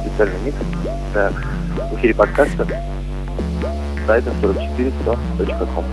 специальный микс на эфире подкаста сайта 44100.com.